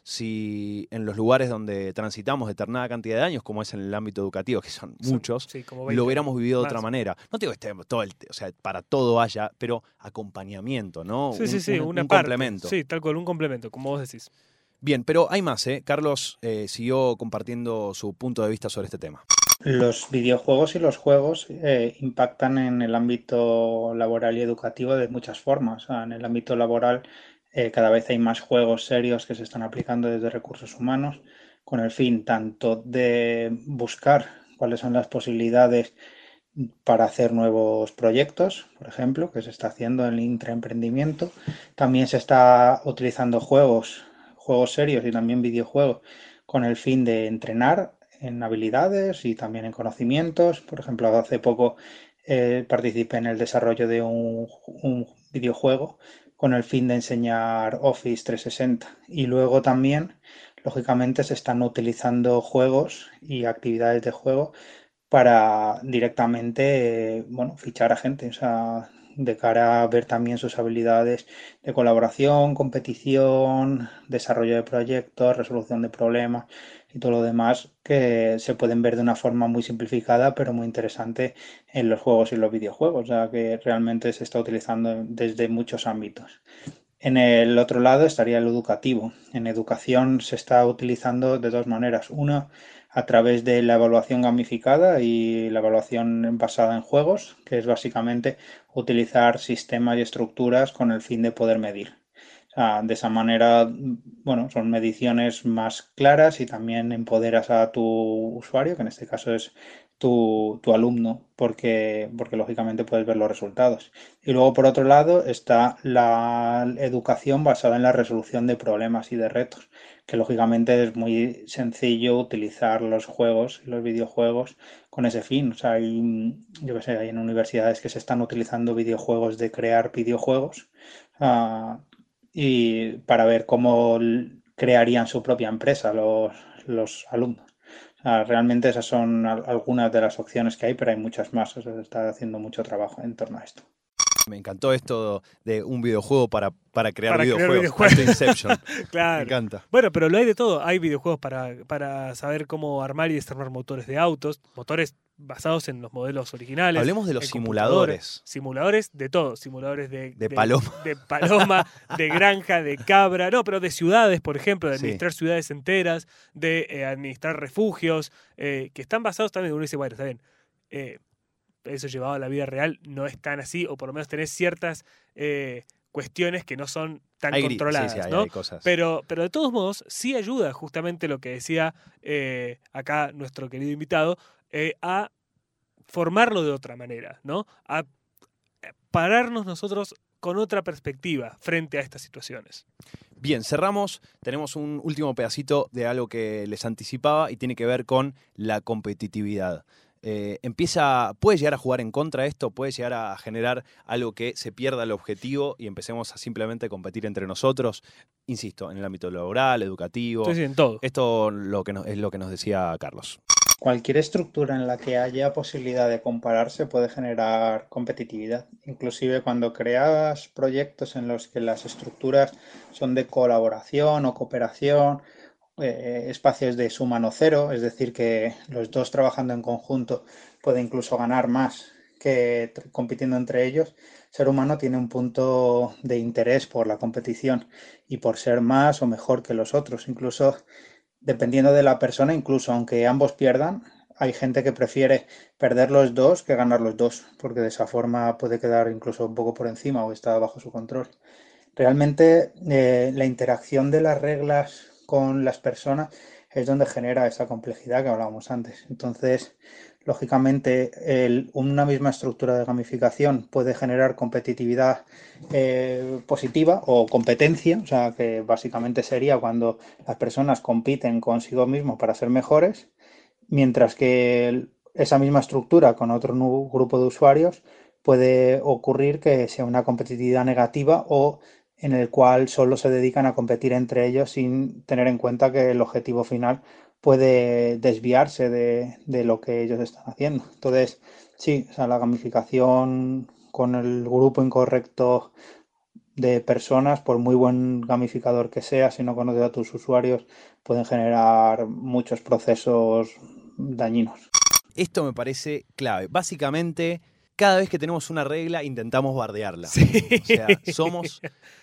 si en los lugares donde transitamos determinada cantidad de años, como es en el ámbito educativo, que son muchos, lo hubiéramos vivido de otra manera. No digo que esté todo el, o sea, para todo haya, pero acompañamiento, ¿no? Sí, sí, sí, un, complemento. Sí, tal cual, un complemento, como vos decís. Bien, pero hay más, ¿eh? Carlos eh, siguió compartiendo su punto de vista sobre este tema. Los videojuegos y los juegos eh, impactan en el ámbito laboral y educativo de muchas formas. en el ámbito laboral eh, cada vez hay más juegos serios que se están aplicando desde recursos humanos con el fin tanto de buscar cuáles son las posibilidades para hacer nuevos proyectos, por ejemplo, que se está haciendo en el intraemprendimiento. También se está utilizando juegos, juegos serios y también videojuegos con el fin de entrenar en habilidades y también en conocimientos. Por ejemplo, hace poco eh, participé en el desarrollo de un, un videojuego con el fin de enseñar Office 360. Y luego también, lógicamente, se están utilizando juegos y actividades de juego para directamente, bueno, fichar a gente, de cara a ver también sus habilidades de colaboración, competición, desarrollo de proyectos, resolución de problemas y todo lo demás que se pueden ver de una forma muy simplificada pero muy interesante en los juegos y los videojuegos, o sea que realmente se está utilizando desde muchos ámbitos. En el otro lado estaría el educativo. En educación se está utilizando de dos maneras. Una, a través de la evaluación gamificada y la evaluación basada en juegos, que es básicamente utilizar sistemas y estructuras con el fin de poder medir. De esa manera, bueno, son mediciones más claras y también empoderas a tu usuario, que en este caso es tu, alumno, porque, porque lógicamente puedes ver los resultados. Y luego, por otro lado, está la educación basada en la resolución de problemas y de retos, que lógicamente es muy sencillo utilizar los juegos y los videojuegos con ese fin. O sea, hay, yo que sé, hay en universidades que se están utilizando videojuegos de crear videojuegos. Ah, y para ver cómo crearían su propia empresa los, los alumnos. Realmente esas son algunas de las opciones que hay, pero hay muchas más. se está haciendo mucho trabajo en torno a esto. Me encantó esto de un videojuego para, para crear videojuegos. Inception. claro. Me encanta. Bueno, pero lo hay de todo. Hay videojuegos para, para saber cómo armar y desarmar motores de autos, motores basados en los modelos originales. Hablemos de los simuladores. Simuladores de todo. Simuladores de, de, paloma. De, paloma, de granja, de cabra. No, pero de ciudades, por ejemplo, de administrar ciudades enteras, de eh, administrar refugios, eh, que están basados también. Uno dice, bueno, está bien. Eh, eso llevado a la vida real no es tan así, o por lo menos tenés ciertas cuestiones que no son tan controladas. ¿no? Pero, pero de todos modos, sí ayuda justamente lo que decía eh, acá nuestro querido invitado, eh, a formarlo de otra manera, ¿no? A pararnos nosotros con otra perspectiva frente a estas situaciones. Bien, cerramos. Tenemos un último pedacito de algo que les anticipaba y tiene que ver con la competitividad. eh, empieza, puede llegar a jugar en contra de esto, puede llegar a generar algo que se pierda el objetivo y empecemos a simplemente competir entre nosotros, insisto, en el ámbito laboral, educativo. Sí, sí, en todo. Esto lo que nos- es lo que nos decía Carlos. Cualquier estructura en la que haya posibilidad de compararse puede generar competitividad. Inclusive cuando creas proyectos en los que las estructuras son de colaboración o cooperación, eh, espacios de suma no cero, es decir, que los dos trabajando en conjunto puede incluso ganar más que compitiendo entre ellos, el ser humano tiene un punto de interés por la competición y por ser más o mejor que los otros. Incluso dependiendo de la persona, incluso aunque ambos pierdan, hay gente que prefiere perder los dos que ganar los dos, porque de esa forma puede quedar incluso un poco por encima o está bajo su control. Realmente eh, la interacción de las reglas con las personas es donde genera esa complejidad que hablábamos antes. Entonces, lógicamente, una misma estructura de gamificación puede generar competitividad eh, positiva o competencia, o sea, que básicamente sería cuando las personas compiten consigo mismos para ser mejores, mientras que esa misma estructura con otro grupo de usuarios puede ocurrir que sea una competitividad negativa o en el cual solo se dedican a competir entre ellos sin tener en cuenta que el objetivo final puede desviarse de, de lo que ellos están haciendo. Entonces, sí, o sea, la gamificación con el grupo incorrecto de personas, por muy buen gamificador que sea, si no conoces a tus usuarios, pueden generar muchos procesos dañinos. Esto me parece clave. Básicamente, cada vez que tenemos una regla, intentamos bardearla. Sí. O sea, somos.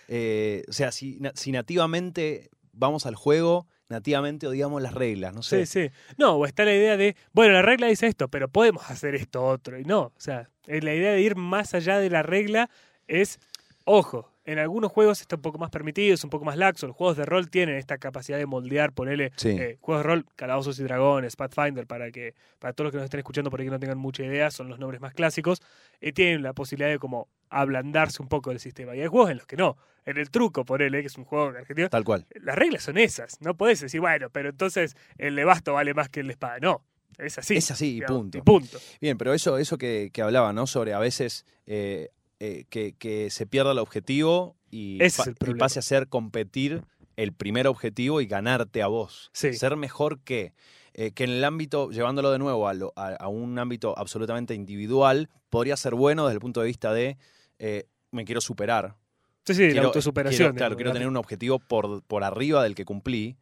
eh, o sea, si, si nativamente vamos al juego, nativamente odiamos las reglas. No sé. Sí, sí. No, o está la idea de, bueno, la regla dice esto, pero podemos hacer esto otro. Y no, o sea, eh, la idea de ir más allá de la regla es, ojo, en algunos juegos está un poco más permitido, es un poco más laxo. Los juegos de rol tienen esta capacidad de moldear, ponerle Sí. eh, juegos de rol, Calabozos y Dragones, Pathfinder, para que para todos los que nos estén escuchando por ahí que no tengan mucha idea, son los nombres más clásicos, eh, tienen la posibilidad de como ablandarse un poco del sistema. Y hay juegos en los que no. En el truco, por él, que es un juego argentino, Tal cual. las reglas son esas. No podés decir, bueno, pero entonces el de basto vale más que el de espada. No, es así. es así, y digamos, punto. y punto. Bien, pero eso, eso que, que hablaba, ¿no? Sobre a veces eh, eh, que, que se pierda el objetivo y, Ese es pa- el y problema. pase a ser competir el primer objetivo y ganarte a vos. Sí. Ser mejor que. eh, que en el ámbito, llevándolo de nuevo a, lo- a- a un ámbito absolutamente individual, podría ser bueno desde el punto de vista de eh, me quiero superar. Sí, sí, la autosuperación. quiero- claro, quiero tener un objetivo por, por arriba del que cumplí,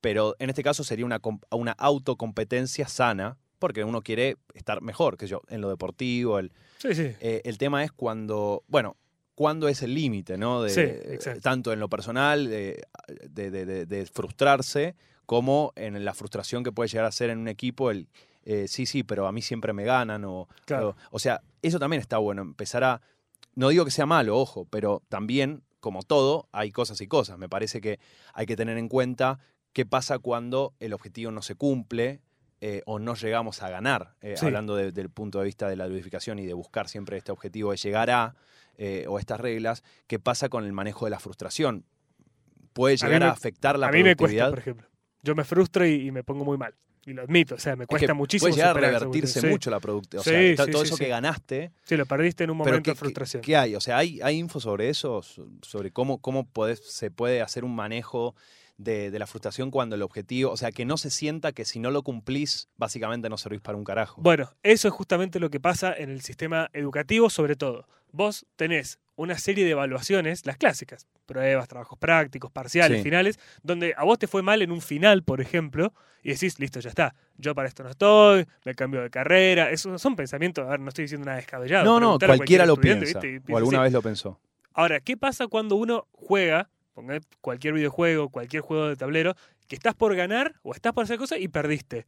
pero en este caso sería una, una autocompetencia sana, porque uno quiere estar mejor, que yo, en lo deportivo. El, Sí, sí. eh, el tema es cuando, bueno, cuándo es el límite, ¿no? De, Sí. Tanto en lo personal, de, de- de- de- de frustrarse, como en la frustración que puede llegar a ser en un equipo el, eh, sí, sí, pero a mí siempre me ganan, o, Claro. o, o sea, eso también está bueno, empezar a, no digo que sea malo, ojo, pero también, como todo, hay cosas y cosas. Me parece que hay que tener en cuenta qué pasa cuando el objetivo no se cumple eh, o no llegamos a ganar, eh, Sí. hablando de- del punto de vista de la ludificación y de buscar siempre este objetivo de llegar a, eh, o estas reglas, qué pasa con el manejo de la frustración. Puede A llegar a, me- afectar la a mí me cuesta, productividad. por ejemplo. Yo me frustro y, y me pongo muy mal. Y lo admito, o sea, me Es cuesta que muchísimo. puede llegar a revertirse. Sí. mucho la productividad. O Sí, sea, sí, todo eso que ganaste, Sí, lo perdiste en un momento ¿qué, de frustración. qué- hay? O sea, ¿hay, hay info sobre eso? So- Sobre cómo, cómo podés- se puede hacer un manejo de, de la frustración cuando el objetivo, o sea, que no se sienta que si no lo cumplís, básicamente no servís para un carajo. Bueno, eso es justamente lo que pasa en el sistema educativo, sobre todo. Vos tenés una serie de evaluaciones, las clásicas, pruebas, trabajos prácticos, parciales, Sí. finales, donde a vos te fue mal en un final, por ejemplo, y decís, listo, ya está, yo para esto no estoy, me cambio de carrera. Esos son pensamientos, a ver, no estoy diciendo nada descabellado. no, no, cualquiera lo piensa. O alguna vez lo pensó. Ahora, ¿qué pasa cuando uno juega, cualquier videojuego, cualquier juego de tablero, que estás por ganar o estás por hacer cosas y perdiste?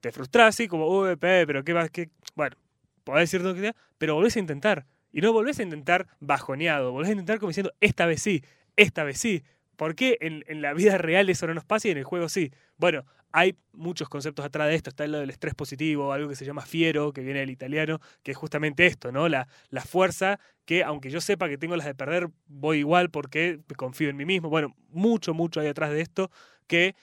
Te frustras así como, uy, pe, pero qué va, qué. Bueno, podés decir lo que sea, pero volvés a intentar. Y no volvés a intentar bajoneado, volvés a intentar como diciendo, esta vez sí, esta vez sí. ¿Por qué en, en la vida real eso no nos pasa y en el juego sí? Bueno, hay muchos conceptos atrás de esto. Está lo del estrés positivo, algo que se llama fiero, que viene del italiano, que es justamente esto, ¿no? La, la fuerza que, aunque yo sepa que tengo las de perder, voy igual porque confío en mí mismo. Bueno, mucho, mucho hay atrás de esto que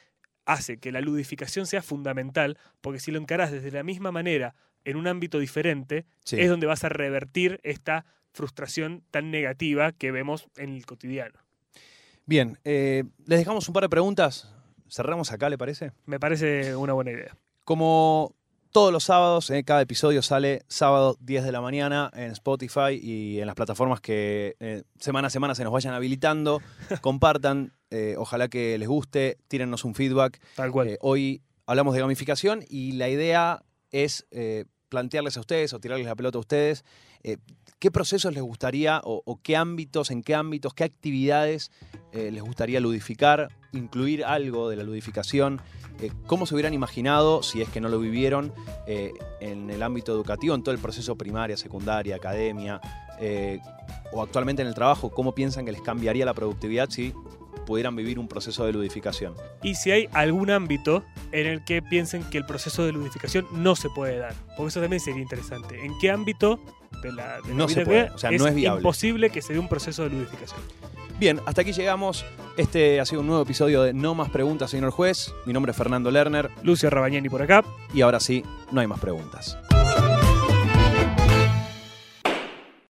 hace que la ludificación sea fundamental, porque si lo encarás desde la misma manera en un ámbito diferente, Sí. es donde vas a revertir esta frustración tan negativa que vemos en el cotidiano. Bien, eh, les dejamos un par de preguntas. Cerramos acá, ¿le parece? Me parece una buena idea. Como todos los sábados, eh, cada episodio sale sábado 10 de la mañana en Spotify y en las plataformas que eh, semana a semana se nos vayan habilitando. Compartan, eh, ojalá que les guste, tírennos un feedback. Tal cual. Hoy hablamos de gamificación y la idea es plantearles a ustedes o tirarles la pelota a ustedes qué procesos les gustaría o, qué ámbitos, en qué ámbitos, qué actividades eh, les gustaría ludificar, incluir algo de la ludificación, eh, cómo se hubieran imaginado, si es que no lo vivieron, eh, en el ámbito educativo, en todo el proceso primaria, secundaria, academia, o actualmente en el trabajo, cómo piensan que les cambiaría la productividad si pudieran vivir un proceso de ludificación. Y si hay algún ámbito en el que piensen que el proceso de ludificación no se puede dar. Porque eso también sería interesante. ¿En qué ámbito de la, de la No se puede, o sea, no es viable. imposible que se dé un proceso de ludificación? Bien, hasta aquí llegamos. Este ha sido un nuevo episodio de No más preguntas, señor juez. Mi nombre es Fernando Lerner Lucio Rabañani por acá. y ahora sí, no hay más preguntas.